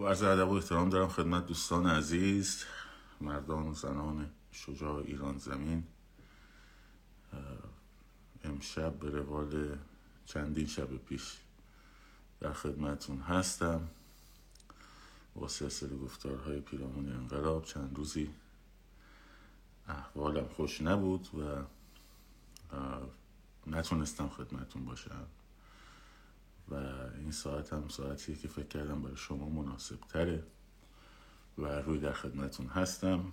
خب عرض ادب و احترام دارم خدمت دوستان عزیز مردان و زنان شجاع ایران زمین. امشب به روال چندین شب پیش در خدمتون هستم. با سلسله گفتارهای پیرامون انقلاب چند روزی احوالم خوش نبود و نتونستم خدمتون باشم. و این ساعت هم ساعتیه که فکر کردم برای شما مناسب تره و روی در خدمتون هستم.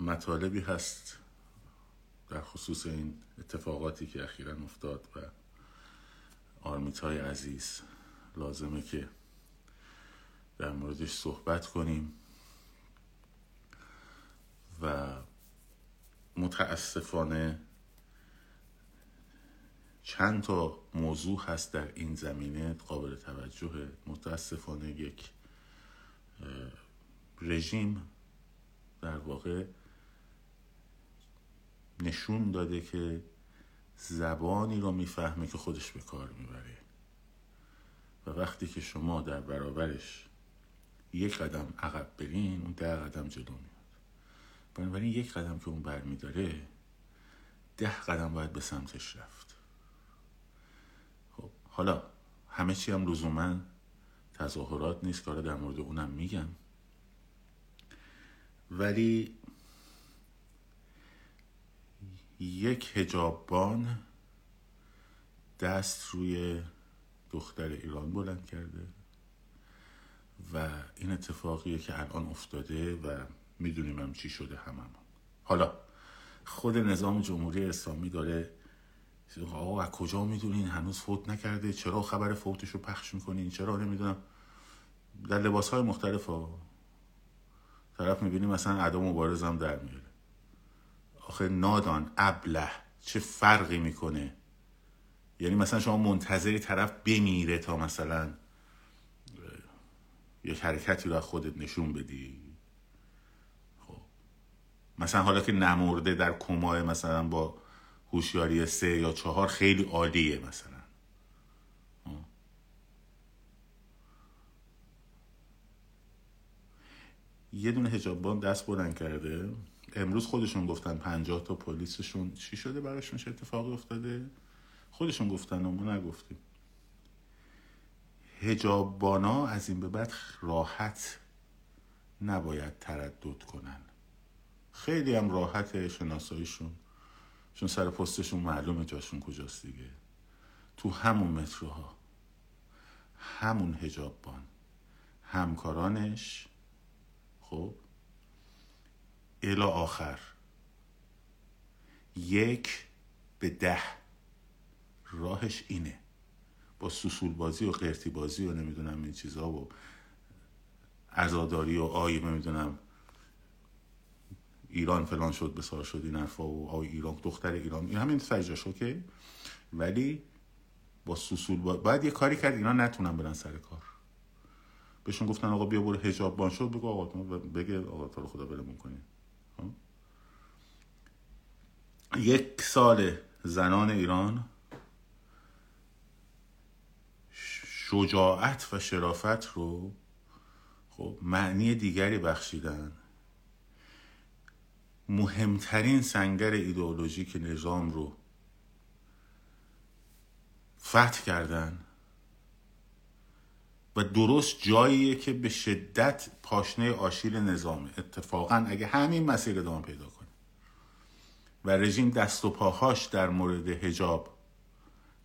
مطالبی هست در خصوص این اتفاقاتی که اخیرا افتاد و آرمیت های عزیز. لازمه که در موردش صحبت کنیم و متاسفانه چند تا موضوع هست در این زمینه قابل توجه. متاسفانه یک رژیم در واقع نشون داده که زبانی رو می‌فهمه که خودش به کار می‌بره. و وقتی که شما در برابرش یک قدم عقب برین اون ده قدم جلو میاد. بنابراین یک قدم که اون برمیداره ده قدم باید به سمتش رفت. حالا همه چی هم لزوما تظاهرات نیست که در مورد اونم میگم. ولی یک هجاببان دست روی دختر ایران بلند کرده و این اتفاقیه که الان افتاده و می‌دونیم هم چی شده هممون حالا خود نظام جمهوری اسلامی داره آقا از کجا می‌دونین؟ هنوز فوت نکرده. چرا خبر فوتش رو پخش می‌کنین؟ چرا نمی‌دونم. در لباس های مختلف ها. طرف می‌بینی مثلا ادا مبارزم در میاره آخه نادان ابله چه فرقی می‌کنه؟ یعنی مثلا شما منتظری طرف بمیره تا مثلا یک حرکتی رو از خودت نشون بدی. خب. مثلا حالا که نمورده در کمای مثلا با هوشیاری سه یا چهار خیلی عالیه مثلا. یه دونه هجابان دست بلند کرده. امروز خودشون گفتن پنجاه تا پلیسشون چی شده براشون؟ چه اتفاقی افتاده؟ خودشون گفتن و ما نگفتیم. هجابانا از این به بعد راحت نباید تردد کنن. خیلی هم راحت شناساییشون. چون سر پستشون معلومه جاشون کجاست دیگه. تو همون متروها همون هجاببان همکارانش خب الا آخر. یک به ده. راهش اینه. با سوسول بازی و قرتی بازی و نمی‌دونم این چیزها و ازاداری و آی نمی‌دونم ایران فلان شد بسار شد این حرفا و آی ایران دختر ایران. این همین سجاش که ولی با سوسول با... باید یه کاری کرد اینا نتونن برن سر کار. بهشون گفتن آقا بیا برو حجاب بان شد بگو آقا بگه آقا تو خدا بلمون کنی یک سال زنان ایران شجاعت و شرافت رو خب معنی دیگری بخشیدن. مهمترین سنگر ایدئولوژیک نظام رو فتح کردن و درست جاییه که به شدت پاشنه آشیل نظامه. اتفاقا اگه همین مسیر ادامه پیدا کنه و رژیم دست و پاهاش در مورد هجاب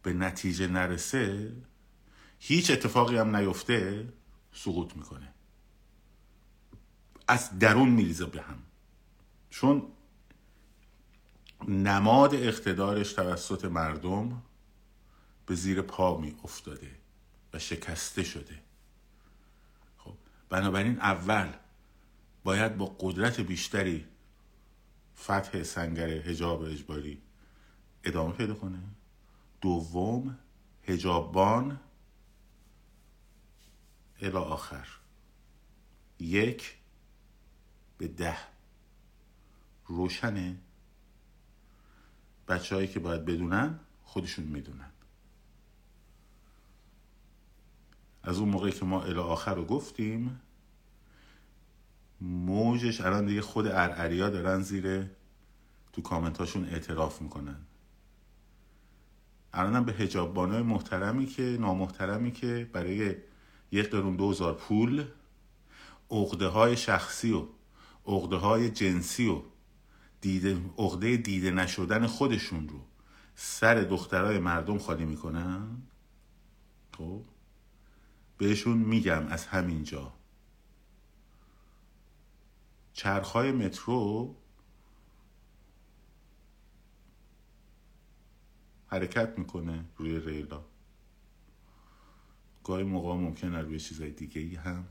به نتیجه نرسه هیچ اتفاقی هم نیفته سقوط می‌کنه. از درون میریزه به هم. چون نماد اقتدارش توسط مردم به زیر پا می افتاده و شکسته شده. خب بنابراین اول باید با قدرت بیشتری فتح سنگر هجاب اجباری ادامه پیدا کنه. دوم هجابان الى آخر. یک به ده روشنه. بچه هایی که باید بدونن خودشون می‌دونن. از اون موقعی که ما الی آخر رو گفتیم موجش الان دیگه خود ارعریا دارن زیر تو کامنتاشون اعتراف می‌کنن. الانم به هجاببانای محترمی که نامحترمی که برای یک قرون دوزار پول عقده های شخصی و عقده های جنسی و دیده عقده دیده نشدن خودشون رو سر دخترای مردم خالی می‌کنن؟ خب بهشون میگم از همینجا. چرخهای مترو حرکت می‌کنه روی ریلا. گاهی موقع ممکنه روی چیزای دیگه ای هم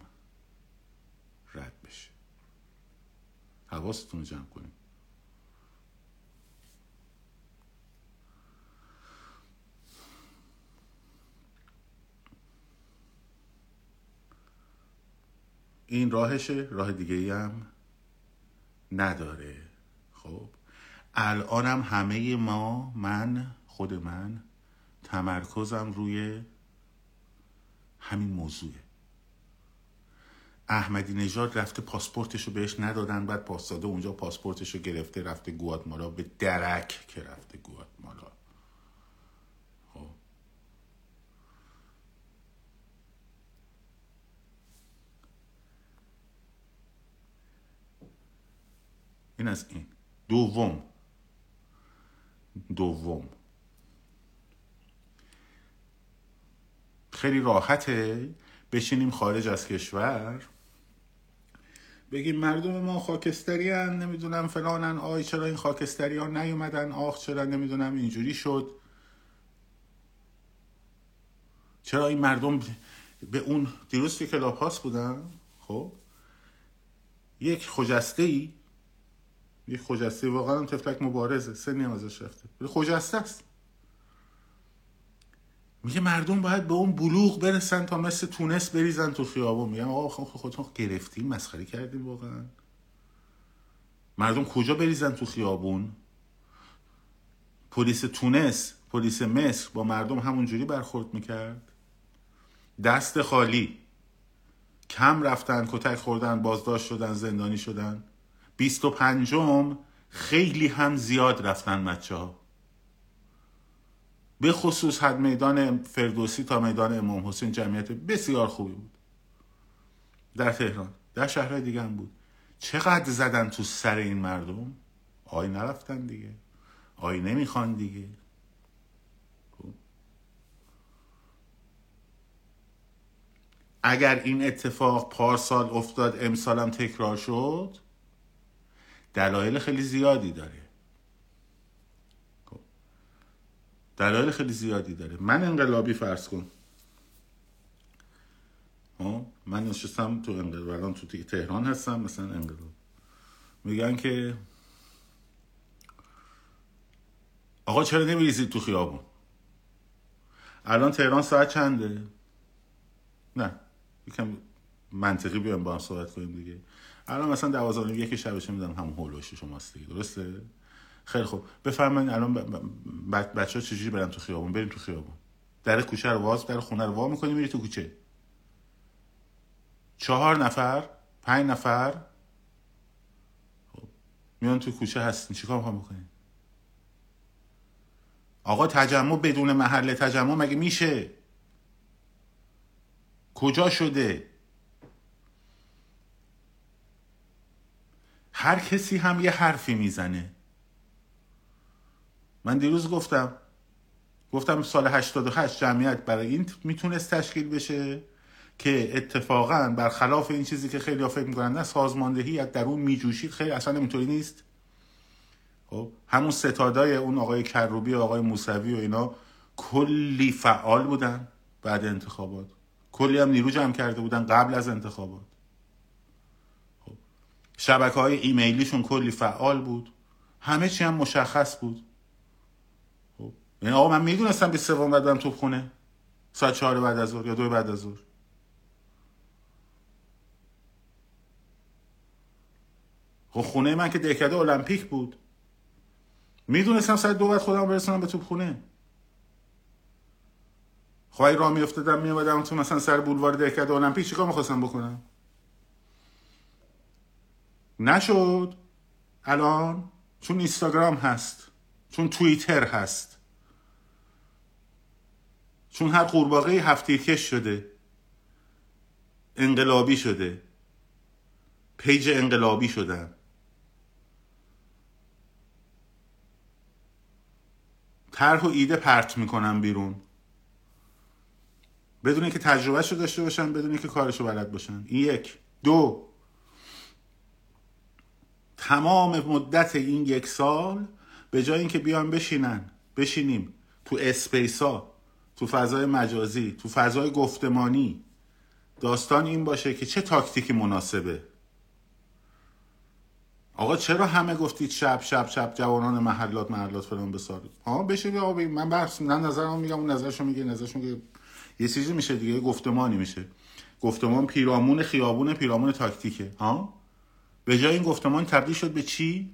رد بشه. حواستون جمع کنیم این راهشه راه دیگه ای هم نداره. خب الانم همه ما من خود من تمرکزم روی همین موضوعه. احمدی نژاد رفته پاسپورتش رو بهش ندادن بعد پاسداده اونجا پاسپورتش رو گرفته رفته گواتمالا به درک که رفته گواتمالا خب این از این دوم دوم خیلی راحته. بشینیم خارج از کشور. بگیم مردم ما خاکستری هن نمی‌دونم فلانن. آی چرا این خاکستری ها نیومدن؟ آخ چرا نمی‌دونم اینجوری شد. چرا این مردم به اون دیروز که کلاب هاست بودن؟ خب. یک خجسته ای یک خجسته واقعا تفلک مبارزه سنی هم ازش رفته. خجسته است. میگه مردم باید به اون بلوغ برسن تا مثل تونس بریزن تو خیابون. میگم آقا خودتون گرفتیم مسخره کردیم واقعا. مردم کجا بریزن تو خیابون؟ پلیس تونس پلیس مصر با مردم همونجوری برخورد می‌کرد؟ دست خالی. کم رفتن کتک خوردن بازداشت شدن زندانی شدن. بیست و پنجم خیلی هم زیاد رفتن بچه ها به خصوص حد میدان فردوسی تا میدان امام حسین جمعیت بسیار خوبی بود. در تهران در شهرهای دیگه هم بود. چقدر زدن تو سر این مردم؟ آی نرفتن دیگه. آی نمی‌خوان دیگه. خب. اگر این اتفاق پارسال افتاد امسالم تکرار شد دلایل خیلی زیادی داره. دلایل خیلی زیادی داره. من انقلابی فرض کن. ها من نشستم تو انقلاب. تو تهران هستم مثلا انقلاب. میگن که آقا چرا نمیریزید تو خیابون؟ الان تهران ساعت چنده؟ نه. یکم منطقی بیایم با هم صحبت کنیم دیگه. الان مثلا دوازده یکی شبش میدم همون هولوش شماست دیگه. درسته؟ خیلی خوب. بفرمایید الان بچه ها چجوری برن تو خیابون؟ بریم تو خیابون. در کوچه رو واز در خونه رو وا می‌کنیم میری تو کوچه. چهار نفر؟ پنج نفر؟ خب. میان تو کوچه هستین چیکار می‌خوام بکنین؟ آقا تجمع بدون محل تجمع مگه میشه؟ کجا شده؟ هر کسی هم یه حرفی می‌زنه. من دیروز گفتم گفتم سال 88 جمعیت برای این می‌تونست تشکیل بشه که اتفاقا برخلاف این چیزی که خیلی فکر می‌کنن نه سازماندهی از درون میجوشید خیلی اصلا اینطوری نیست. خب همون ستادای اون آقای کروبی و آقای موسوی و اینا کلی فعال بودن بعد انتخابات. کلی هم نیرو جمع کرده بودن قبل از انتخابات. شبکه های ایمیلیشون کلی فعال بود. همه چی هم مشخص بود. یعنی آقا من می‌دونستم به سوم بعد برم توپ خونه. ساعت چهار بعد از ظهر یا دو بعد از ظهر. خب خونه من که دهکده المپیک بود. می‌دونستم ساعت دو بعد خودم برسونم به توپ خونه. خب اگه راه میافتادم میامدم تو مثلا سر بولوار دهکده المپیک چیکار می‌خواستم بکنم؟ نشد. الان چون اینستاگرام هست چون توییتر هست چون هر قورباغه هفته کش شده انقلابی شده پیج انقلابی شدن. طرح و ایده پرت می‌کنن بیرون. بدون اینکه تجربهش رو داشته باشن بدون اینکه کارش رو بلد باشن. این یک دو تمام مدت این یک سال به جای اینکه بیان بشینن بشینیم تو اسپیسا تو فضای مجازی تو فضای گفتمانی. داستان این باشه که چه تاکتیکی مناسبه. آقا چرا همه گفتید شب شب شب جوانان محلات محلات فلان بسار؟ ها بشه آقا من بحث من نظرم میگم اون نظرشو میگه نظرشو میگه. یه چیزی میشه دیگه گفتمانی میشه. گفتمان پیرامون خیابون پیرامون تاکتیکه. ها؟ به جای این گفتمان تبدیل شد به چی؟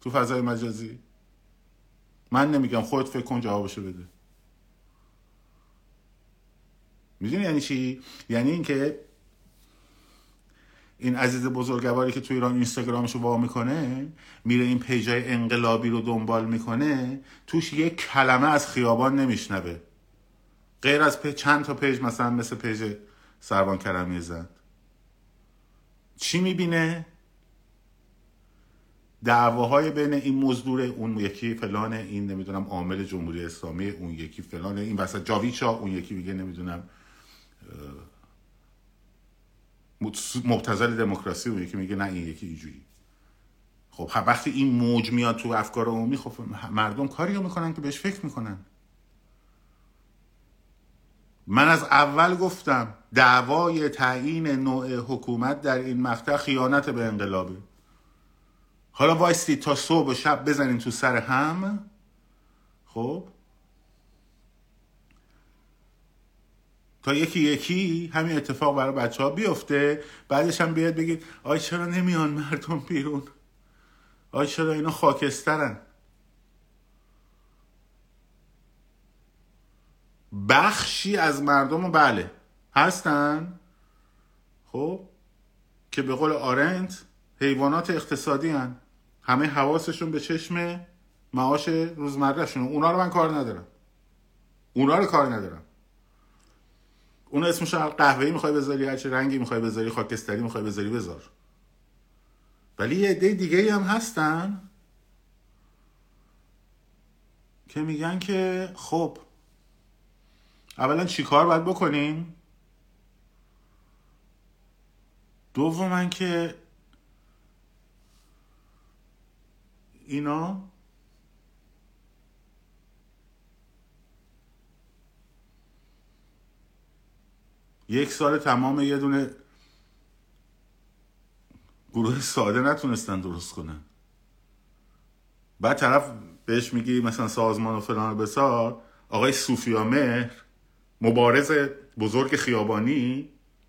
تو فضای مجازی. من نمیگم خودت فکر کن جوابشو بده. می‌دونی یعنی چی؟ یعنی اینکه این عزیز بزرگواری که تو ایران اینستاگرامشو وا می‌کنه میره این پیجای انقلابی رو دنبال می‌کنه توش یک کلمه از خیابان نمیشنوه. غیر از چند تا page مثلا مثل page سربان کرمی زد چی می‌بینه؟ دعواهای بین این مزدور اون یکی فلانه این نمی‌دونم عامل جمهوری اسلامی اون یکی فلانه این وسط جاوید شاه اون یکی میگه نمی‌دونم مبتذل دموکراسی اون یکی میگه نه این یکی اینجوری. خب وقتی این موج میاد تو افکار عمومی خب مردم کاری رو می‌کنن که بهش فکر می‌کنن. من از اول گفتم دعوای تعیین نوع حکومت در این مقطع خیانت به انقلابه. حالا وایستی تا صبح و شب بزنین تو سر هم. خب؟ تا یکی یکی همین اتفاق برای بچه ها بیفته بعدش هم بیاد بگید آی چرا نمیان مردم بیرون؟ آی چرا اینا خاکسترن؟ بخشی از مردم بله. هستن؟ خب؟ که به قول آرنت حیوانات اقتصادی هن. همه حواسشون به چشم معاش روزمرهشون. اونا رو من کار ندارم. اونا رو کار ندارم. اون اسمش قهوه‌ای می‌خوای بذاری هر چه رنگی می‌خوای بذاری خاکستری می‌خوای بذاری بذار. ولی یه عده دیگه هم هستن که میگن که خب اولا چیکار باید بکنیم؟ دوما که اینا یک سال تمام یه دونه گروه ساده نتونستن درست کنن. بعد طرف بهش میگی مثلا سازمان و فلان بسار آقای صوفیا مهر مبارز بزرگ خیابانی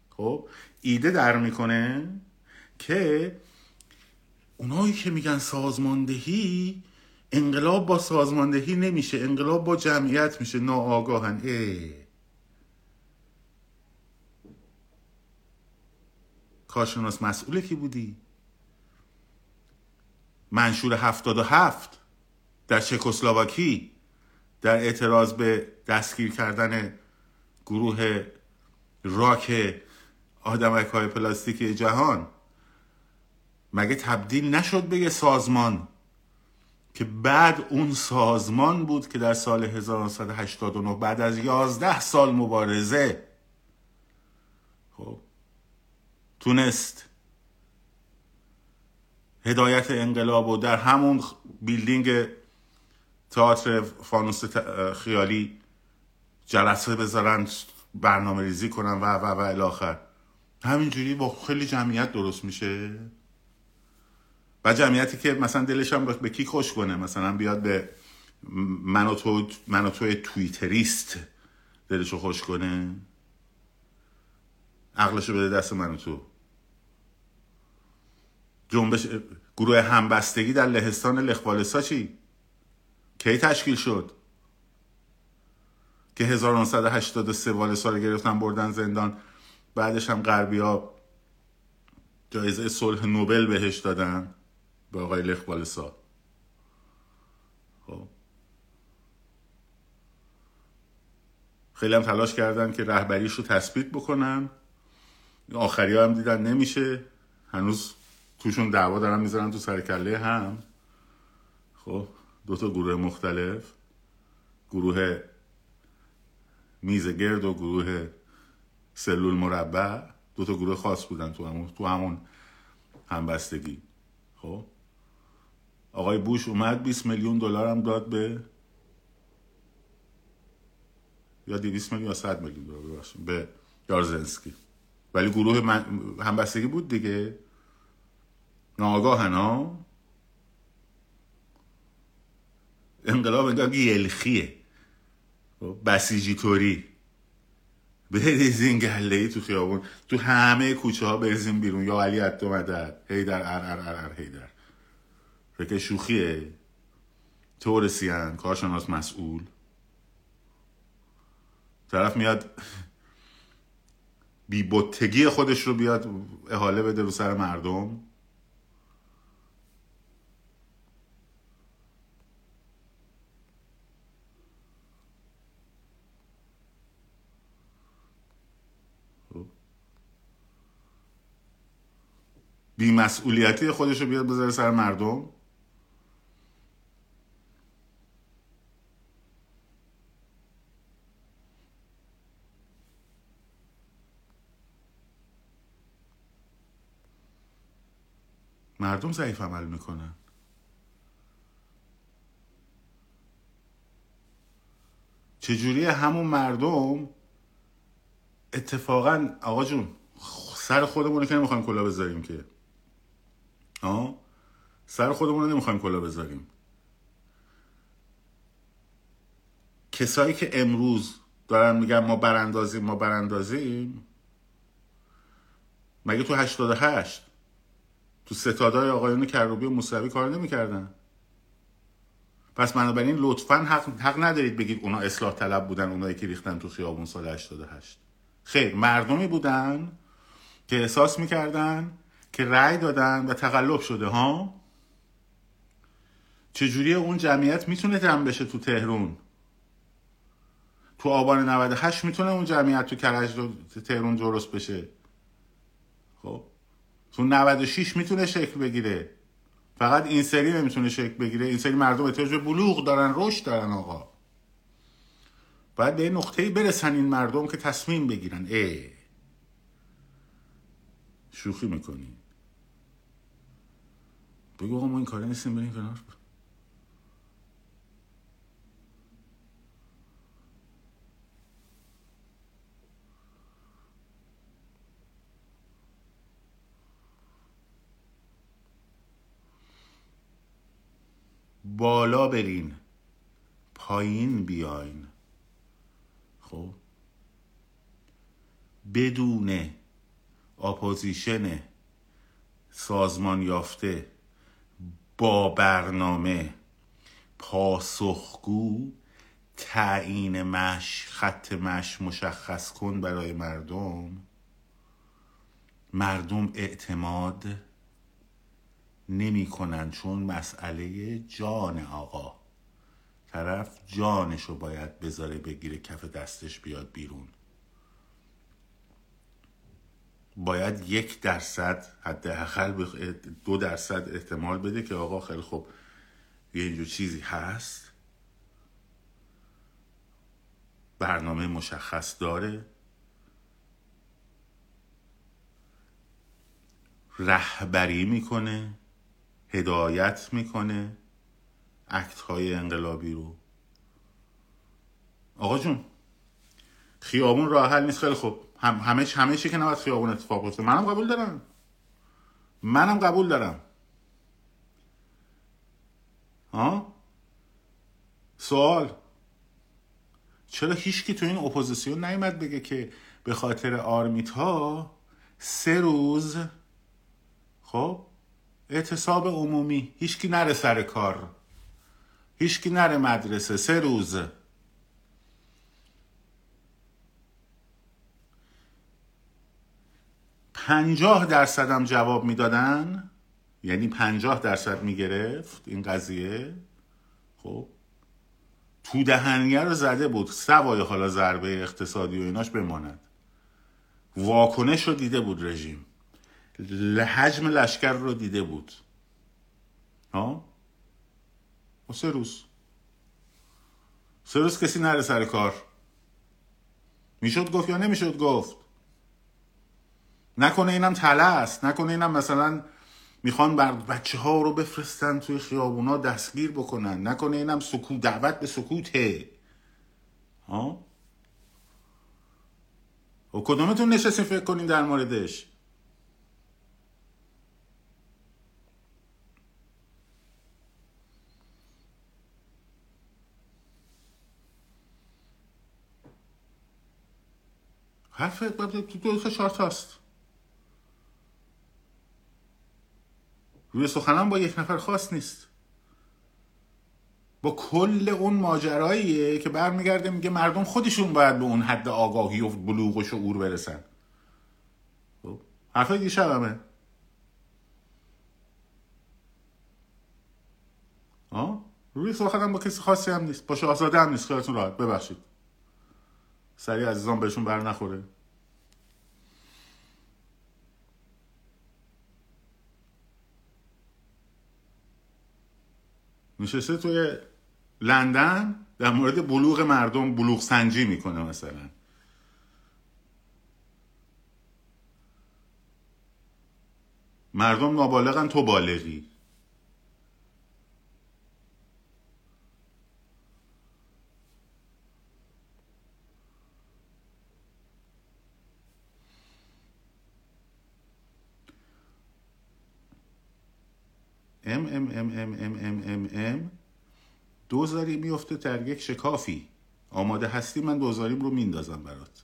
خب ایده در می‌کنه که اونایی که میگن سازماندهی انقلاب با سازماندهی نمیشه انقلاب با جمعیت میشه ناآگاهن. ای کارشناس مسئول کی بودی؟ منشور هفتاد و هفت در چکسلواکی در اعتراض به دستگیر کردن گروه راک آدمک های پلاستیکی جهان. مگه تبدیل نشد به یه سازمان که بعد اون سازمان بود که در سال 1989 بعد از 11 سال مبارزه؟ خب تونست هدایت انقلاب و در همون بیلدینگ تئاتر فانوس خیالی جلسه بذارن برنامه ریزی کنن و و و الاخر همینجوری با خیلی جمعیت درست میشه؟ و جمعیتی که مثلا دلش هم به کی خوش کنه؟ مثلا بیاد به من و تو, من و تو تویتریست دلشو خوش کنه؟ عقلشو بده دست من و تو. جنبش گروه همبستگی در لهستان لخوالسا چی کی تشکیل شد؟ که 1983 والسا رو گرفتن بردن زندان. بعدش هم غربی ها جایزه صلح نوبل بهش دادن به آقای لخ والسا خب. خیلی هم تلاش کردن که رهبریش رو تثبیت بکنن. آخری هم دیدن نمیشه. هنوز توشون دعوا دارن می‌ذارن تو سرکله هم. خب دو تا گروه مختلف. گروه میز گرد و گروه سلول مربع دو تا گروه خاص بودن تو همون تو همون همبستگی. خب؟ آقای بوش اومد 20 میلیون دلار هم داد به یا 200 میلیون یا 100 میلیون دلار ببخشید به یارزنسکی. ولی گروه من... همبستگی بود دیگه. ناگاهنا انقلاب انگار یلخیه. بسیجی طوری بریزین گله ای تو خیابون. تو همه کوچه ها بریزین بیرون. یا علی عدو مدد هیدر ار ار ار ار هیدر. فکر شوخیه. تورسیان کارشناس مسئول. طرف میاد بی بتگی خودش رو بیاد احاله بده رو سر مردم. بیمسئولیتی خودش رو بیاد بذاره سر مردم؟ مردم ضعیف عمل می‌کنن. چجوری همون مردم اتفاقا آقا جون سر خودمونه که نمی‌خوایم کلا بذاریم که. آه؟ سر خودمون رو نمی‌خوایم کلا بذاریم. کسایی که امروز دارن میگن ما براندازیم ما براندازیم مگه تو 88 تو ستادای آقایون کروبی و موسوی کار نمی‌کردن؟ پس بنابراین لطفا حق, حق ندارید بگید اونا اصلاح طلب بودن اونایی که ریختن تو خیابون سال 88 خیر مردمی بودن که احساس می‌کردن که رأی دادن و تقلب شده ها؟ چجوری اون جمعیت می‌تونه جمع بشه تو تهرون تو آبان 98 می‌تونه اون جمعیت تو کرج تهرون درست بشه؟ خب؟ تو 96 می‌تونه شکل بگیره. فقط این سری نمی‌تونه شکل بگیره. این سری مردم احتیاج به بلوغ دارن رشد دارن آقا. باید به نقطه‌ای برسن این مردم که تصمیم بگیرن. ای شوخی می‌کنی. بگو آقا ما این کاره نیستیم بریم کنار. بالا برین. پایین بیاین. خب؟ بدون اپوزیشن سازمان یافته. با برنامه پاسخگو تعیین مش خط مش مشخص کن برای مردم. مردم اعتماد نمی‌کنن چون مسئله جان آقا. طرف جانشو باید بذاره بگیره کف دستش بیاد بیرون. باید یک درصد حداقل دو درصد احتمال بده که آقا خیلی خوب یه اینجور چیزی هست. برنامه مشخص داره. رهبری می‌کنه هدایت می‌کنه act های انقلابی رو. آقا جون خیابون راه حل نیست خیلی خوب. هم همه همه چی که نباید خیابون اتفاق بیفته. منم قبول دارم. منم قبول دارم. ها سوال. چرا هیچکی تو این اپوزیسیون نیومد بگه که به خاطر آرمیت ها سه روز خب؟ اعتصاب عمومی. هیچکی نره سر کار. هیچکی نره مدرسه. سه روز. پنجاه درصدم جواب می‌دادن؟ یعنی پنجاه درصد می‌گرفت این قضیه؟ خب. تو دهنیه رو زده بود. سوای حالا ضربه اقتصادی و ایناش بماند. واکنش رو دیده بود رژیم. حجم لشکر رو دیده بود. ها؟ و سه روز. سه روز کسی نره سر کار. می‌شد گفت یا نمی‌شد گفت؟ نکنه اینم تله است نکنه اینم مثلا می‌خوان بر بچه ها رو بفرستن توی خیابونا دستگیر بکنن نکنه اینم سکوت دعوت به سکوته. ها؟ و کدومتون نشستین فکر کنین در موردش؟ حرف تو دو شارت هست روی سخنم با یک نفر خاص نیست. با کل اون ماجراییه که برمیگرده میگه مردم خودشون باید به اون حد آگاهی و بلوغ و شعور برسن. خب، حرفای دیشب همه آه؟ روی سخنم با کسی خاصی هم نیست. با شاهزاده هم نیست. خیالتون راحت. ببخشید. سریع عزیزان بهشون بر نخوره. نشسته توی لندن در مورد بلوغ مردم بلوغ سنجی می‌کنه مثلا. مردم نابالغن تو بالغی. ام ام ام ام ام ام ام ام. دوزاری میفته در یک شکافی. آماده هستی من دوزاریم رو میندازم برات.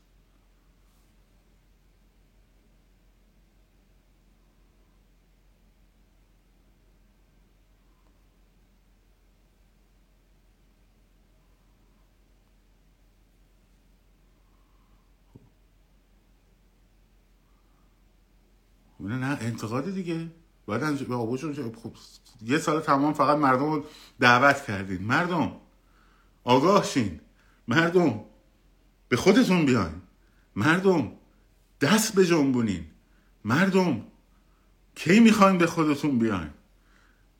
نه انتقاد دیگه. باید خب یه سال تمام فقط مردم رو دعوت کردین. مردم آگاه شین مردم به خودتون بیاین. مردم دست به جنبونین. مردم کی می‌خواین به خودتون بیاین؟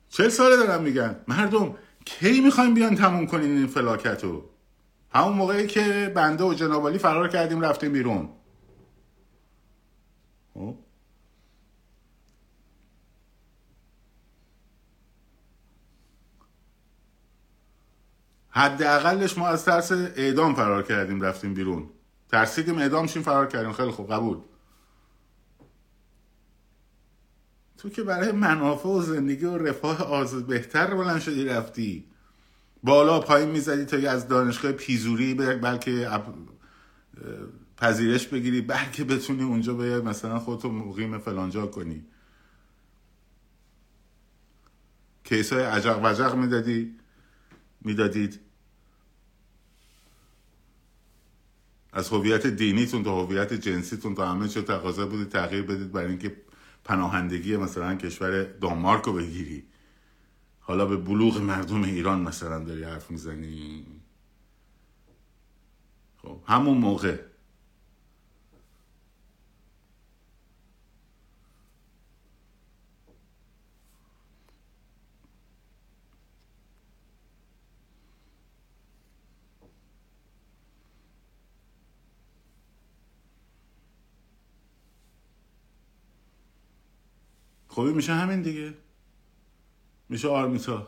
چه ساله دارم میگن. مردم کی می‌خواین بیان تموم کنین این فلاکت رو همون موقعی که بنده و جنابالی فرار کردیم رفتیم بیرون. حداقلش ما از ترس اعدام فرار کردیم رفتیم بیرون. ترسیدیم اعدام شیم فرار کردیم. خیلی خوب قبول. تو که برای منافع و زندگی و رفاه آزاد بهتر بلند شدی رفتی. بالا پایین می‌زدی تا از دانشگاه پیزوری بلکه پذیرش بگیری بلکه بتونی اونجا به مثلا خودتو مقیم فلانجا کنی. کیس های عجق وجق می‌دادی. می‌دادید. از هویت دینیتون تا هویت جنسیتون تا همه چه تقاضا بودید تغییر بدید برای اینکه پناهندگی مثلا کشور دانمارک رو بگیری. حالا به بلوغ مردم ایران مثلا داری حرف می‌زنی. خب همون موقع خب میشه همین دیگه. میشه آرمیتا.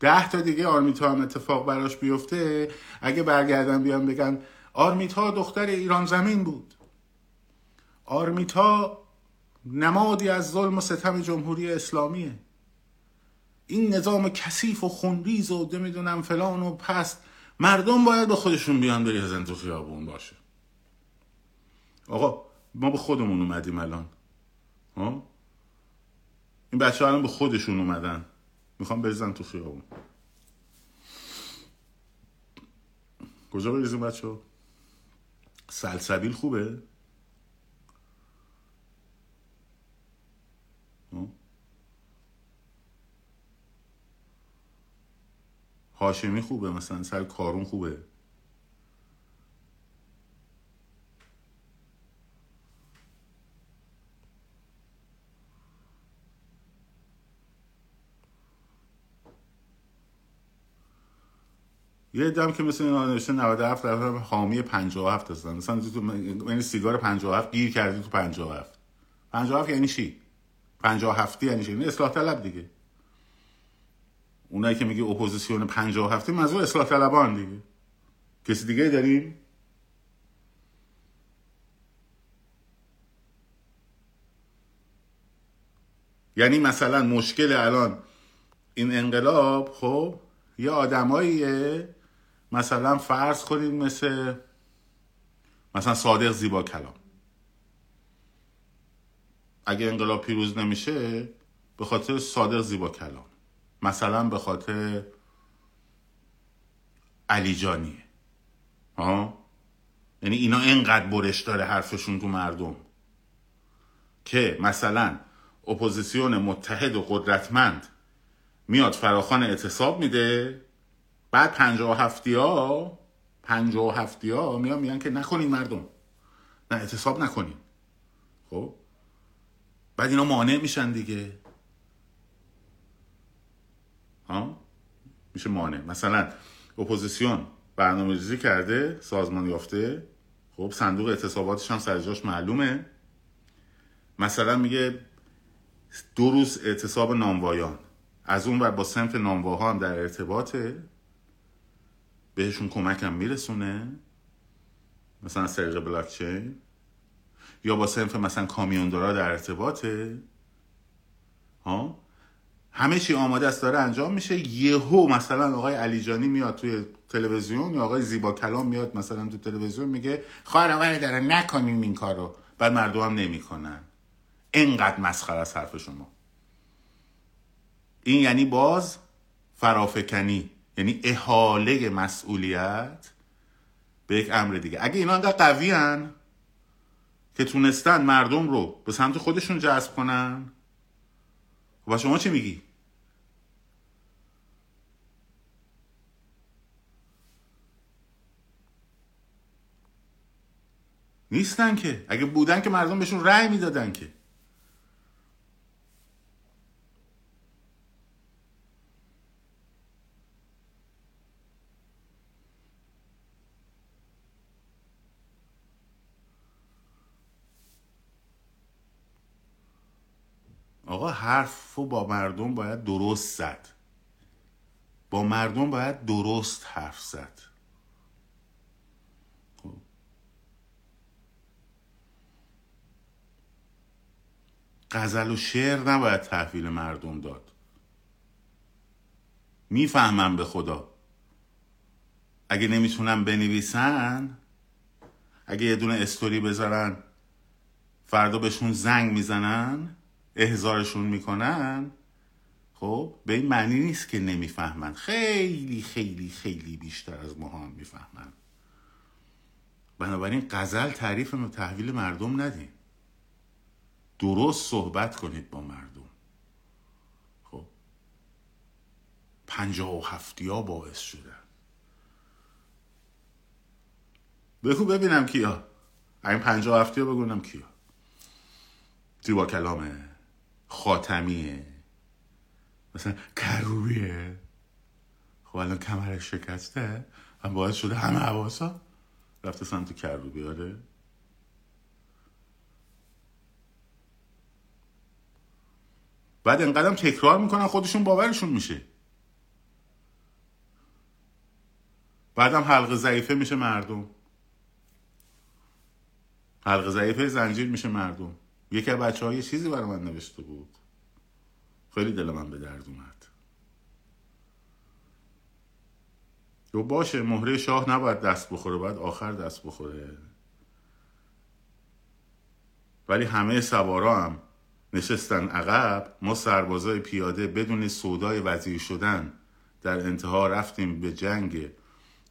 ده تا دیگه آرمیتا هم اتفاق براش بیفته. اگه برگردن بیان بگن آرمیتا دختر ایران زمین بود. آرمیتا نمادی از ظلم و ستم جمهوری اسلامیه. این نظام کثیف و خونریز و نمی‌دونم فلان و پست مردم باید به خودشون بیان بریزن تو خیابون باشه. آقا ما به خودمون اومدیم الان. ها؟ این بچه‌ها الان به خودشون اومدن. می‌خوام بریزن تو خیابون. کجا بریزیم بچه ها سلسبیل خوبه؟ هاشمی خوبه مثلا سر کارون خوبه. یه دم که مثل اینا نوشته 97 درصد حامی 57 هستن. مثلا تو یعنی سیگار 57 گیر کردی تو 57 57 یعنی چی؟ 57 یعنی چی؟ یعنی اصلاح طلب دیگه. اونایی که میگه اپوزیسیون 57 منظور اصلاح طلبان دیگه. کسی دیگه داریم؟ یعنی مثلا مشکل الان این انقلاب خب یه آدماییه مثلا فرض کنید مثل مثلا صادق زیبا کلام. اگه انقلاب پیروز نمیشه به خاطر صادق زیبا کلام. مثلا به خاطر علی جانیه. ها یعنی اینا انقدر برش داره حرفشون تو مردم. که مثلا اپوزیسیون متحد و قدرتمند میاد فراخوان اعتصاب میده بعد پنجاه و هفتی ها پنجاه و هفتی ها میان میگن که نکنین مردم. نه اعتصاب نکنین. خب؟ بعد اینا مانع میشن دیگه. ها؟ میشه مانع. مثلا اپوزیسیون برنامه ریزی کرده سازمان یافته. خب صندوق اعتصاباتش هم سر جاش معلومه. مثلا میگه دو روز اعتصاب ناموایان از اون و با سمت نامواها هم در ارتباطه. بهشون کمک هم میرسونه؟ مثلا از طریق بلاکچین؟ یا با سنف مثلا کامیوندارا در ارتباطه؟ ها؟ همه چی آماده است داره انجام میشه. یهو مثلا آقای علیجانی میاد توی تلویزیون یا آقای زیبا کلام میاد مثلا تو تلویزیون میگه خواهر داره نکنیم این کارو. بعد مردم هم نمی‌کنن. انقدر مسخره از حرف شما. این یعنی باز فرافکنی. یعنی احاله مسئولیت به یک امر دیگه. اگه اینا انقدر قوی هن که تونستن مردم رو به سمت خودشون جذب کنن و شما چی میگی؟ نیستن که. اگه بودن که مردم بهشون رأی می‌دادن که. آقا حرف با مردم باید درست زد. با مردم باید درست حرف زد. خب. غزل و شعر نباید تحویل مردم داد. می‌فهمم به خدا. اگه نمی‌تونم بنویسن اگه یه دونه استوری بذارن فردا بهشون زنگ می‌زنن احزارشون می‌کنن خب به این معنی نیست که نمی‌فهمن. خیلی خیلی خیلی بیشتر از ما هم می‌فهمن. بنابراین غزل تعریف و تحویل مردم ندین درست صحبت کنید با مردم. خب. پنجاه و هفتی ها باعث شدن بگو ببینم کیا. این پنجاه و هفتی ها بگونم کیا. زیبا کلامه. خاتمیه. مثلا کروبیه. خب الان کمرش شکسته و باعث شده همه حواسا رفته سمت کروبی آره. بعد انقدرم تکرار می‌کنن خودشون باورشون میشه. بعدم حلقه ضعیفه میشه مردم. حلقه ضعیفه زنجیر میشه مردم. یکی از بچه ها یه چیزی برای من نوشته بود. خیلی دل من به درد اومد. و باشه مهره شاه نباید دست بخوره باید آخر دست بخوره. ولی همه سوارا هم نشستن عقب ما سربازای پیاده بدون سودای وزیر شدن در انتها رفتیم به جنگ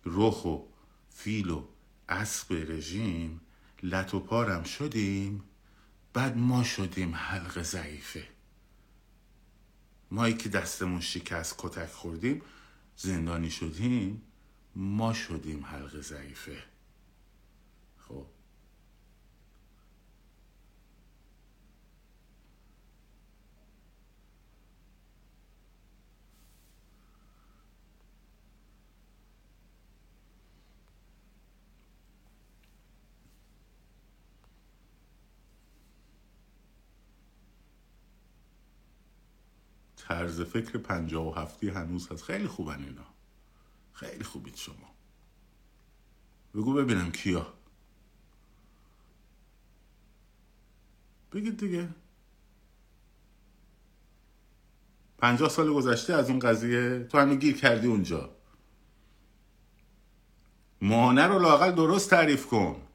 رخ و فیل و اسب رژیم. لط شدیم. بعد ما شدیم حلق ضعیفه. مایی که دستمون شکست کتک خوردیم زندانی شدیم ما شدیم حلقه ضعیفه خب طرز فکر پنجاه و هفتی هنوز هست. خیلی خوبن اینا. خیلی خوبید شما. بگو ببینم کیا. بگید دیگه. پنجاه سال گذشته از اون قضیه تو هنو گیر کردی اونجا. مانه رو لاقل درست تعریف کن.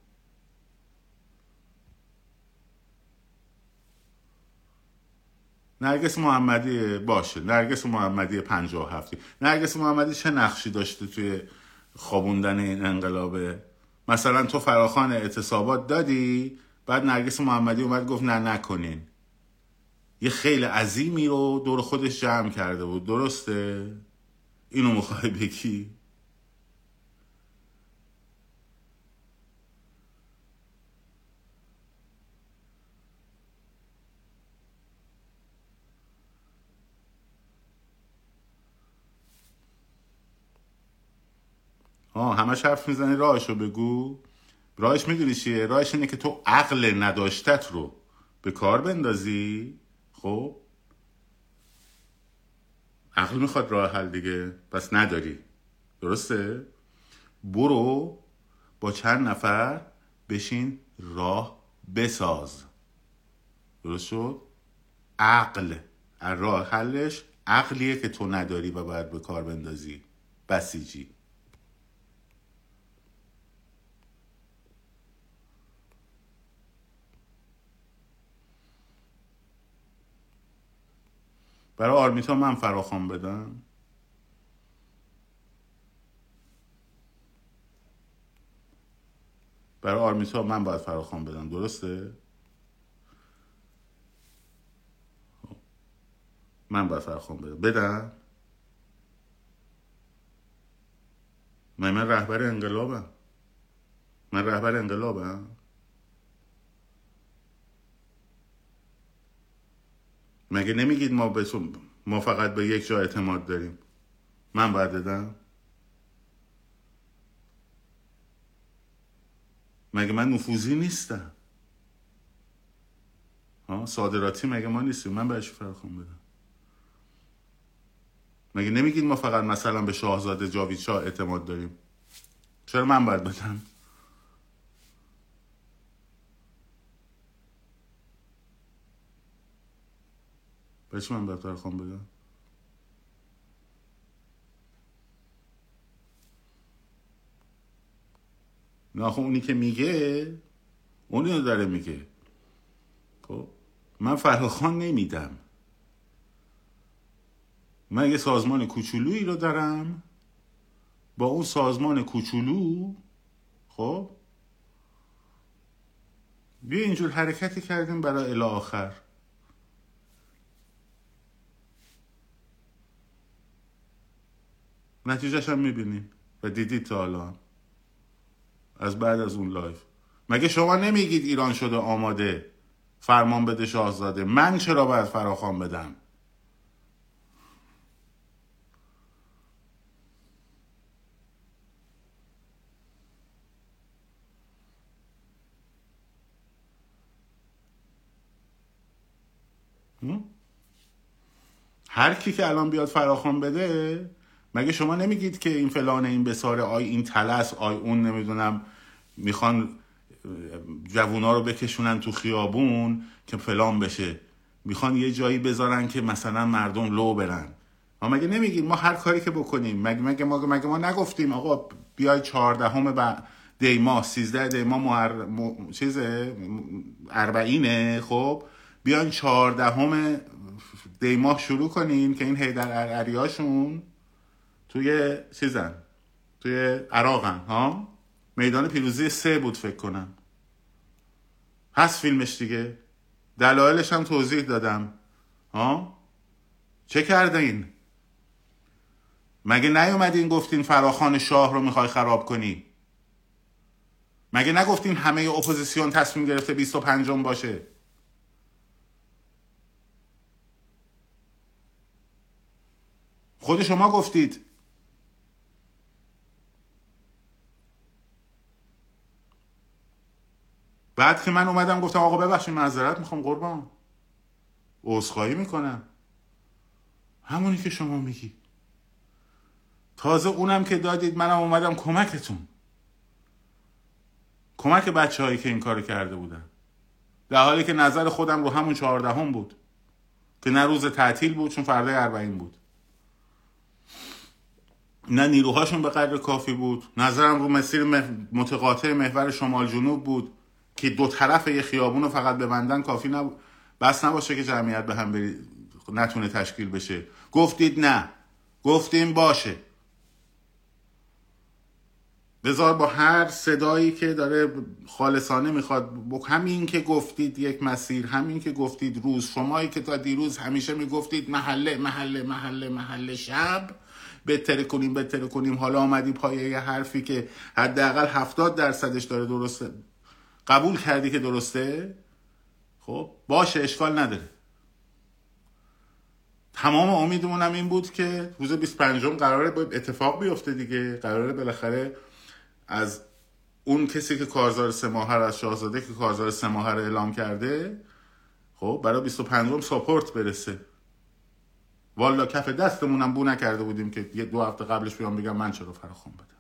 نرگس محمدی باشه نرگس محمدی پنجاه هفتی نرگس محمدی چه نقشی داشته توی خوابوندن این انقلابه؟ مثلا تو فراخان اعتصابات دادی بعد نرگس محمدی اومد گفت نه نکنین. یه خیلی عظیمی رو دور خودش جمع کرده بود درسته؟ اینو می‌خوای بگی؟ آه همش حرف می‌زنی راهشو بگو. راهش می‌دونی چیه؟ راهش اینه که تو عقل نداشتت رو به کار بندازی. خب؟ عقل می‌خواد راه حل دیگه پس نداری. درسته؟ برو با چند نفر بشین راه بساز. درست شد؟ عقل. راه حلش عقلیه که تو نداری و باید به کار بندازی. بسیجی. برای آرمیتا من فراخوان بدم برای آرمیتا من باید فراخوان بدم درسته؟ من باید فراخوان بدم بدم من من رهبر انقلابم. من رهبر انقلابم. مگه نمیگید ما به ما فقط به یک جا اعتماد داریم؟ من باید دادم مگه من نفوذی نیستم؟ ها صادراتی مگه ما نیستیم؟ من بهش فرخون بدم؟ مگه نمیگید ما فقط مثلا به شاهزاده جاوید شاه اعتماد داریم؟ چرا من باید بدم؟ بهش من باید خواهم بدم؟ نه اونی که میگه اونی رو داره میگه. خب من فرخان نمیدم. من یه سازمان کوچولویی رو دارم. با اون سازمان کوچولو خب بیا اینجور حرکتی کردیم برای الی آخر. نتیجهش هم می‌بینیم و دیدید تا الان. از بعد از اون live. مگه شما نمیگید ایران شده آماده فرمان بده شاهزاده؟ من چرا باید فراخوان بدم؟ هر کی که الان بیاد فراخوان بده مگه شما نمیگید که این فلان این بساره آی این تلس آی اون نمی‌دونم می‌خوان جوونا رو بکشونن تو خیابون که فلان بشه؟ می‌خوان یه جایی بذارن که مثلا مردم لو برن. ما مگه نمیگید ما هر کاری که بکنیم. مگه مگه ما مگه ما نگفتیم آقا بیای چهاردهم با دیما سیزده دیما مهر... م... چیز اربعینه خب؟ بیاین چهاردهم دیما شروع کنین که این هیدر ارعریاشون توی چیزن؟ توی عراقن ها؟ میدان پیروزی سه بود فکر کنم. هست فیلمش دیگه. دلایلش هم توضیح دادم ها؟ چه کرده این؟ مگه نیومدین گفتین فراخان شاه رو می‌خوای خراب کنی؟ مگه نگفتین همه اپوزیسیون تصمیم گرفته 25 باشه؟ خود شما گفتید بعد که من اومدم گفتم آقا ببخشید معذرت می‌خوام قربان. عذرخواهی می‌کنم. همونی که شما میگی. تازه اونم که دادید منم اومدم کمکتون. کمک بچه هایی که این کار کرده بودن. در حالی که نظر خودم رو همون چهاردهم بود. که نه روز تعطیل بود چون فردا اربعین بود. نه نیروهاشون به قدر کافی بود. نظرم رو مسیر متقاطع محور شمال جنوب بود. که دو طرف یه خیابون رو فقط ببندن کافی نبود بس نباشه که جمعیت به هم بری... نتونه تشکیل بشه. گفتید نه. گفتیم باشه. بذار با هر صدایی که داره خالصانه می‌خواد همین که گفتید یک مسیر همین که گفتید روز. شمایی که تا دیروز همیشه می‌گفتید محله محله محله محله شب. بهتره کنیم بهتره کنیم. حالا آمدی پایه یه حرفی که حداقل هفتاد درصدش داره درسته قبول کردی که درسته؟ خب باشه اشکال نداره. تمام امیدمونم این بود که روز 25 قراره اتفاق بیفته دیگه. قراره بالاخره از اون کسی که کارزار سه ماهه از شاهزاده که کارزار رو اعلام کرده خب برای 25 ساپورت برسه. والا کف دستمونم بو نکرده بودیم که یه دو هفته قبلش بیام بگم من چرا فراخون بدم.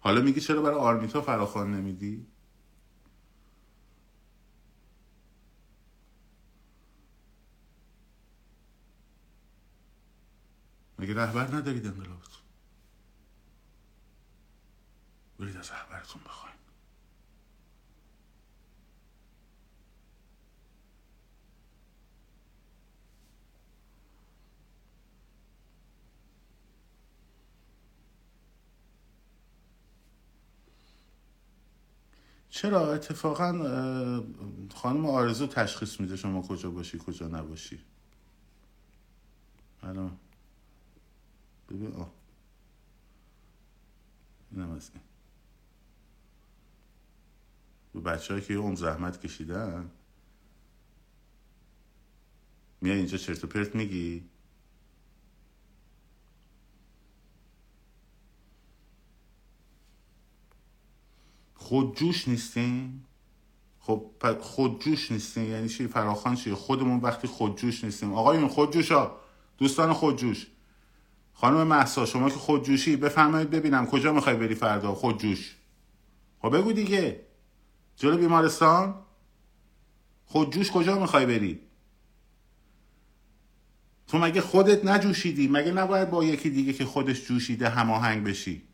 حالا میگی چرا برای آرمیتا فراخوان نمیدی؟ مگه رهبر ندارید انقلابتون؟ برید از رهبرتون بخواین چرا؟ اتفاقا خانم آرزو تشخیص میده شما کجا باشی کجا نباشی. الان ببین آه. اینم از این. به بچه هایی که یه عمر زحمت کشیدن. میای اینجا چرت و پرت میگی؟ خودجوش نیستیم خب خودجوش نیستیم یعنی چی؟ فراخان چی خودمون وقتی خودجوش نیستیم. آقایون خودجوش ها دوستان خودجوش. خانم محسا شما که خودجوشی بفرمایید ببینم کجا می‌خوای بری فردا؟ خودجوش. خب بگو دیگه. جلو بیمارستان. خودجوش کجا می‌خوای بری؟ تو مگه خودت نجوشیدی؟ مگه نباید با یکی دیگه که خودش جوشیده هماهنگ بشی؟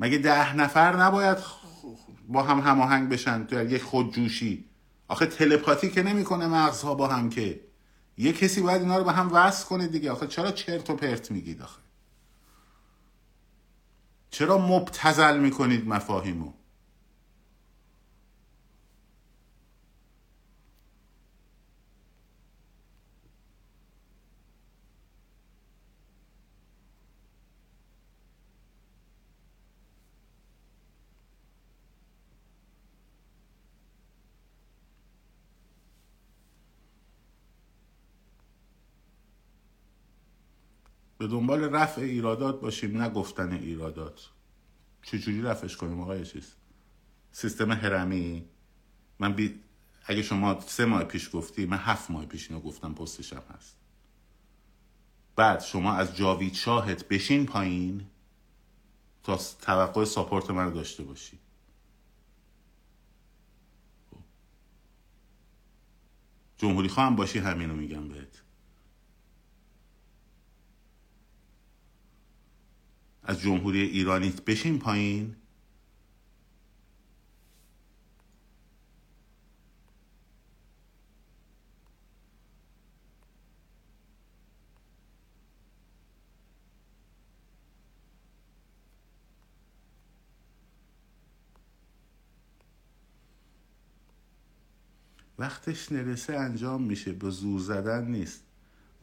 مگه ده نفر نباید با هم هماهنگ بشن تو یک خودجوشی؟ آخه تلپاتی که نمی‌کنه مغزها با هم که. یه کسی باید اینا رو به هم وصل کنه دیگه. آخه چرا چرت و پرت میگید آخه؟ چرا مبتزل می‌کنید مفاهیمو؟ به دنبال رفع ایرادات باشیم نه گفتن ایرادات. چجوری رفعش کنیم آقای چیز سیستم هرمی؟ من بی... اگه شما سه ماه پیش گفتی من هفت ماه پیش اینو گفتم پستشم هست. بعد شما از جاوید شاهد بشین پایین تا توقع ساپورت من رو داشته باشی. جمهوری خواهم باشی همینو میگم بهت. از جمهوری ایرانیت بشین پایین. وقتش نرسه انجام میشه به زور زدن نیست.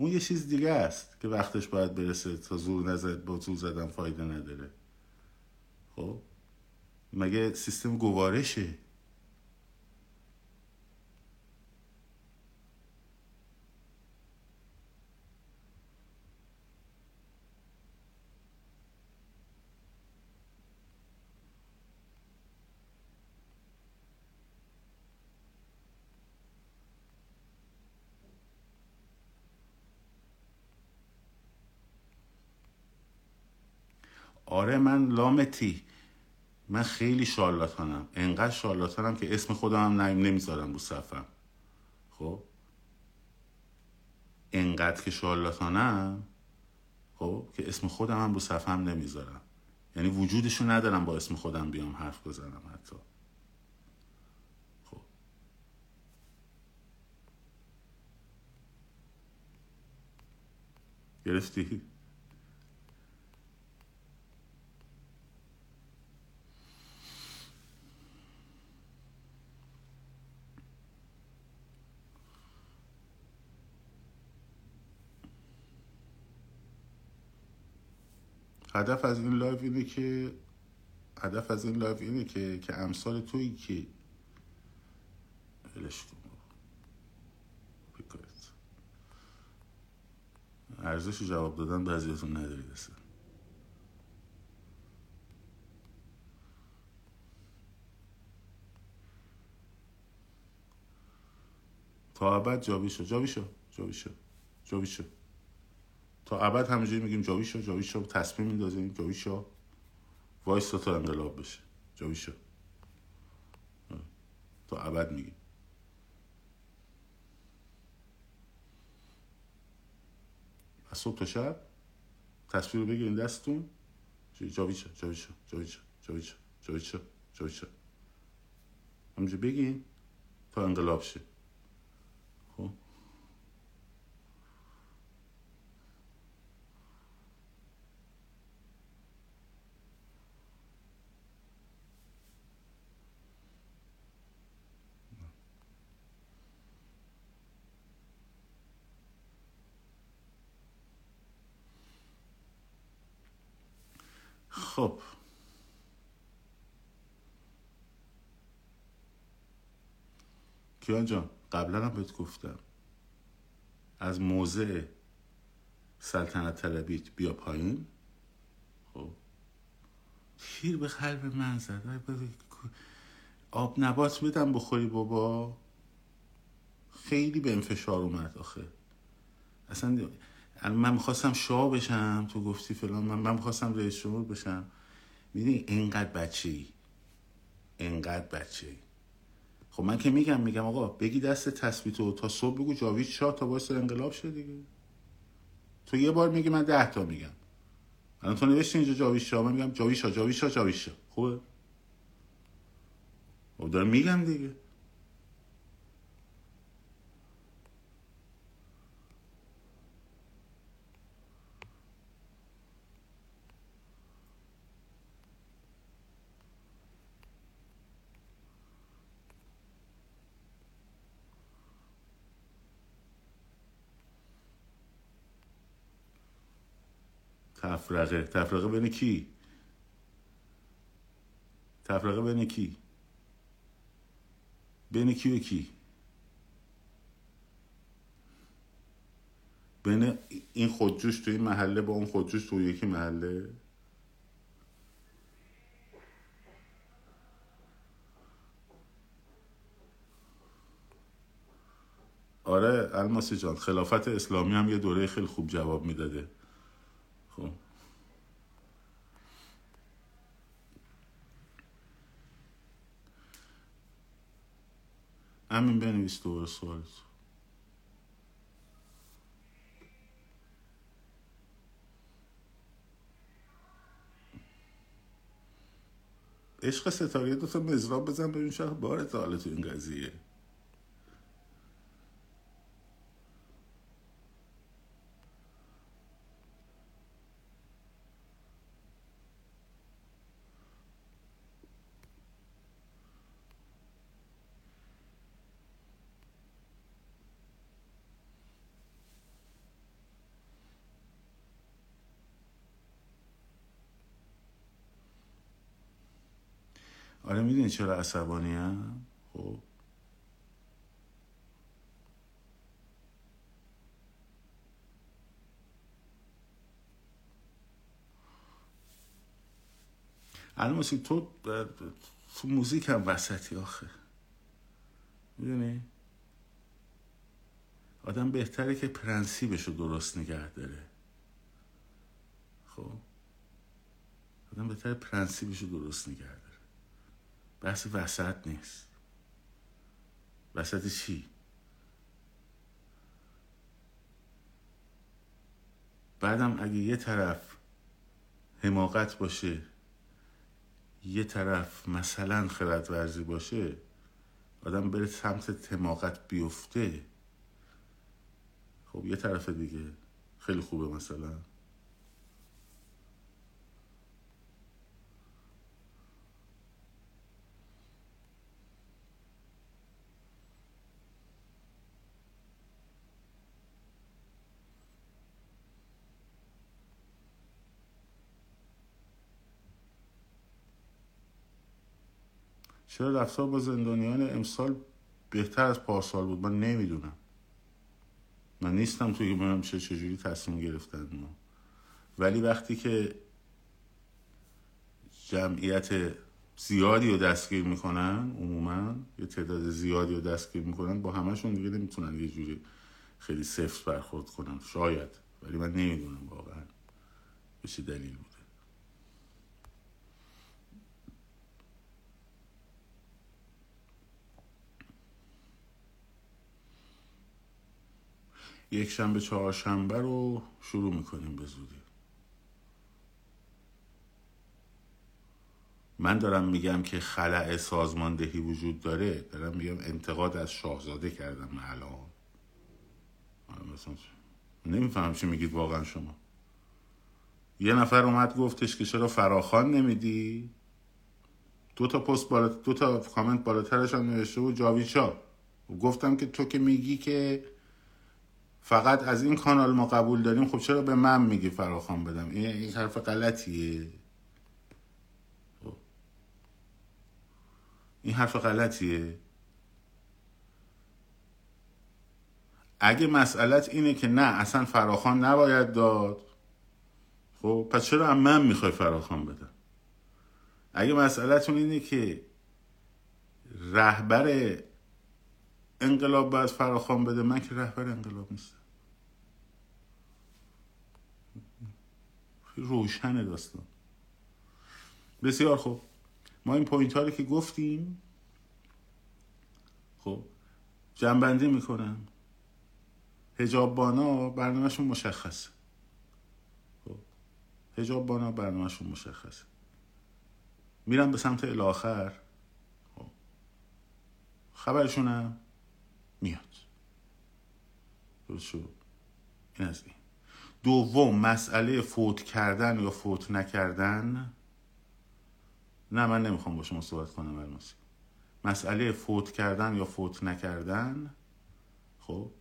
اون یه چیز دیگه است که وقتش باید برسه تا زور نزد با زور زدن فایده نداره. خب؟ مگه سیستم گوارشه؟ آره من لامتی. من خیلی شارلاتانم. انقدر شارلاتانم که اسم خودم هم نمی‌ذارم رو صفم خب؟ انقدر که شارلاتانم خب؟ که اسم خودم هم رو صفم نمی‌ذارم. یعنی وجودشو ندارم با اسم خودم بیام حرف بزنم حتی. خب؟ گرفتی؟ هدف از این live اینه که هدف از این live اینه که که امثال تویی که ولش کن. ارزش جواب دادن بعضیتون ندارید اصلا. تا ابد جابی شو. جابی شو. شو. تا ابد همینجوری میگیم جاویشو جاویشو تصمیم میندازیم جاویشو وایستا تا انقلاب بشه. جاویشو. تا ابد میگیم. از صبح تا شب تصویر رو بگیرین دستتون. جاویشو جاویشو جاویشو جاویشو جاویشو جاویشو. همینجا بگین تا انقلاب شه. خب. کیان جان قبلا هم بهت گفتم. از موضع سلطنت طلبیت بیا پایین. خب. تیر به قلب من زد. آب نبات بدم بخوری بابا. خیلی به انفشار اومد آخه. اصلا من می‌خواستم شاه بشم تو گفتی فلان من من می‌خواستم رئیس جمهور بشم. می‌دونی اینقدر بچه ای اینقدر بچه ای خب من که میگم میگم آقا بگی دست تثبیت تا صبح بگو جاوید شاه تا باعث انقلاب شد دیگه. تو یه بار میگی من ده تا میگم. الان تو نوشتی اینجا جاوید شاه من میگم جاوید شاه جاوید شاه جاوید شاه. خوبه؟ خب دارم میگم دیگه. تفرقه تفرقه بین کی؟ تفرقه بین کی؟ بین کی و کی؟ بین این خودجوش تو این محله با اون خودجوش تو یکی محله؟ آره الماسی جان خلافت اسلامی هم یه دوره خیلی خوب جواب می‌داده. خب. همین بنویس دوباره سوالت عشق ستاره دو تا مزراب بزن ببین شاید بار تو این قضیه. آره می‌دونی چرا عصبانی هم؟ خب. الان تو تو موزیک هم وسطی آخه. می‌دونی؟ آدم بهتره که پرنسیبش رو درست نگه داره. خب. آدم بهتره پرنسیبش رو درست نگه داره بحث وسط نیست وسط چی؟ بعدم اگه یه طرف حماقت باشه یه طرف مثلا خرد ورزی باشه آدم بره سمت حماقت بیفته خب یه طرف دیگه خیلی خوبه مثلا چرا رفتار با زندانیان امسال بهتر از پارسال بود؟ من نمی‌دونم. من نیستم توی که چه چجوری تصمیم گرفتن ما. ولی وقتی که جمعیت زیادی رو دستگیر می‌کنن عموما یه تعداد زیادی رو دستگیر می‌کنن با همشون دیگه نمی‌تونن یه جوری خیلی سفت برخورد کنن. شاید. ولی من نمی‌دونم واقعا. به چه دلیل بود. یک شنبه چهارشنبه رو شروع می‌کنیم به زودی. من دارم میگم که خلع سازماندهی وجود داره. دارم میگم انتقاد از شاهزاده کردم الان. نمیفهم چی؟ میگید واقعا شما. یه نفر اومد گفتش که چرا فراخان نمیدی؟ دو تا پست بالا دو تا کامنت بالاترش هم نوشته بود جاویچا گفتم که تو که میگی که فقط از این کانال ما قبول داریم خب چرا به من میگی فراخوان بدم؟ این حرف غلطیه. خب. این حرف غلطیه. اگه مسئلت اینه که نه اصلا فراخان نباید داد. خب پس چرا هم من می‌خوای فراخان بدم؟ اگه مسئلتون اینه که رهبر انقلاب باید فراخوان بده. من که رهبر انقلاب نیستم. روشن داستان. بسیار خوب. ما این پوینت ها رو که گفتیم خب جنبندی می‌کنم هجاب بانا برنامهشون مشخصه. خب هجاب بانا برنامهشون مشخصه. میرم به سمت الاخر. خب خبرشونم میاد. این از این. دوم مسئله فوت کردن یا فوت نکردن. نه من نمی‌خوام با شما صحبت کنم الماسی مسئله فوت کردن یا فوت نکردن. خب.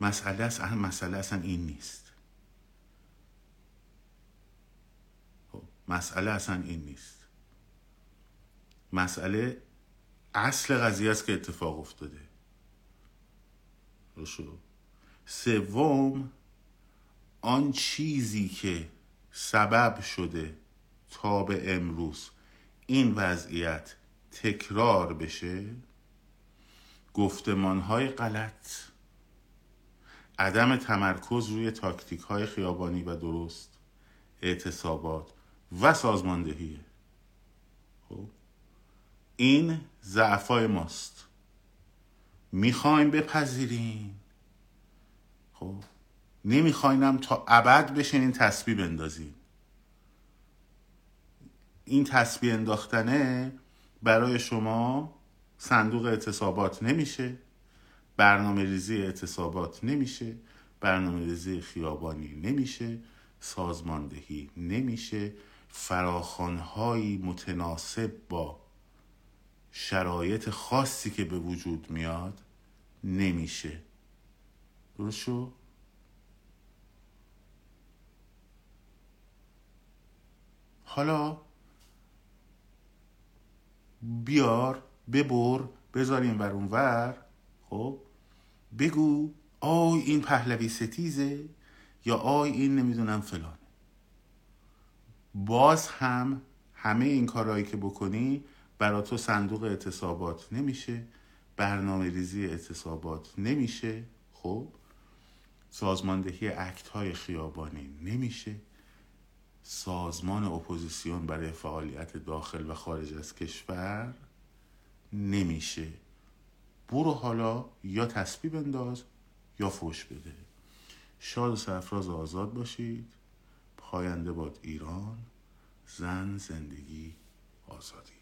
مسئله اصلا مسئله اصلا این نیست. خب مسئله اصلا این نیست. مسئله اصل قضیه است که اتفاق افتاده. روشو سوم آن چیزی که سبب شده تا به امروز این وضعیت تکرار بشه گفتمان های غلط عدم تمرکز روی تاکتیک های خیابانی و درست اعتصابات و سازماندهیه این ضعفای ماست. می‌خوایم بپذیریم خب نمیخواینم تا ابد بشینین تسبیح بندازیم این تسبیح انداختنه برای شما صندوق اعتصابات نمیشه برنامه ریزی اعتصابات نمیشه برنامه ریزی خیابانی نمیشه سازماندهی نمیشه فراخانهایی متناسب با شرایط خاصی که به وجود میاد نمیشه. درست شو حالا بیار ببر بذار این ور ور. خب بگو آی این پهلوی ستیزه یا آی این نمی‌دونم فلانه. باز هم همه این کارهایی که بکنی برا تو صندوق اعتصابات نمیشه برنامه ریزی اعتصابات نمیشه خب؟ سازماندهی act های خیابانی نمیشه. سازمان اپوزیسیون برای فعالیت داخل و خارج از کشور نمیشه. برو حالا یا تسبیح بنداز یا فوش بده. شاد و سرفراز آزاد باشید. پاینده باد ایران. زن زندگی آزادی.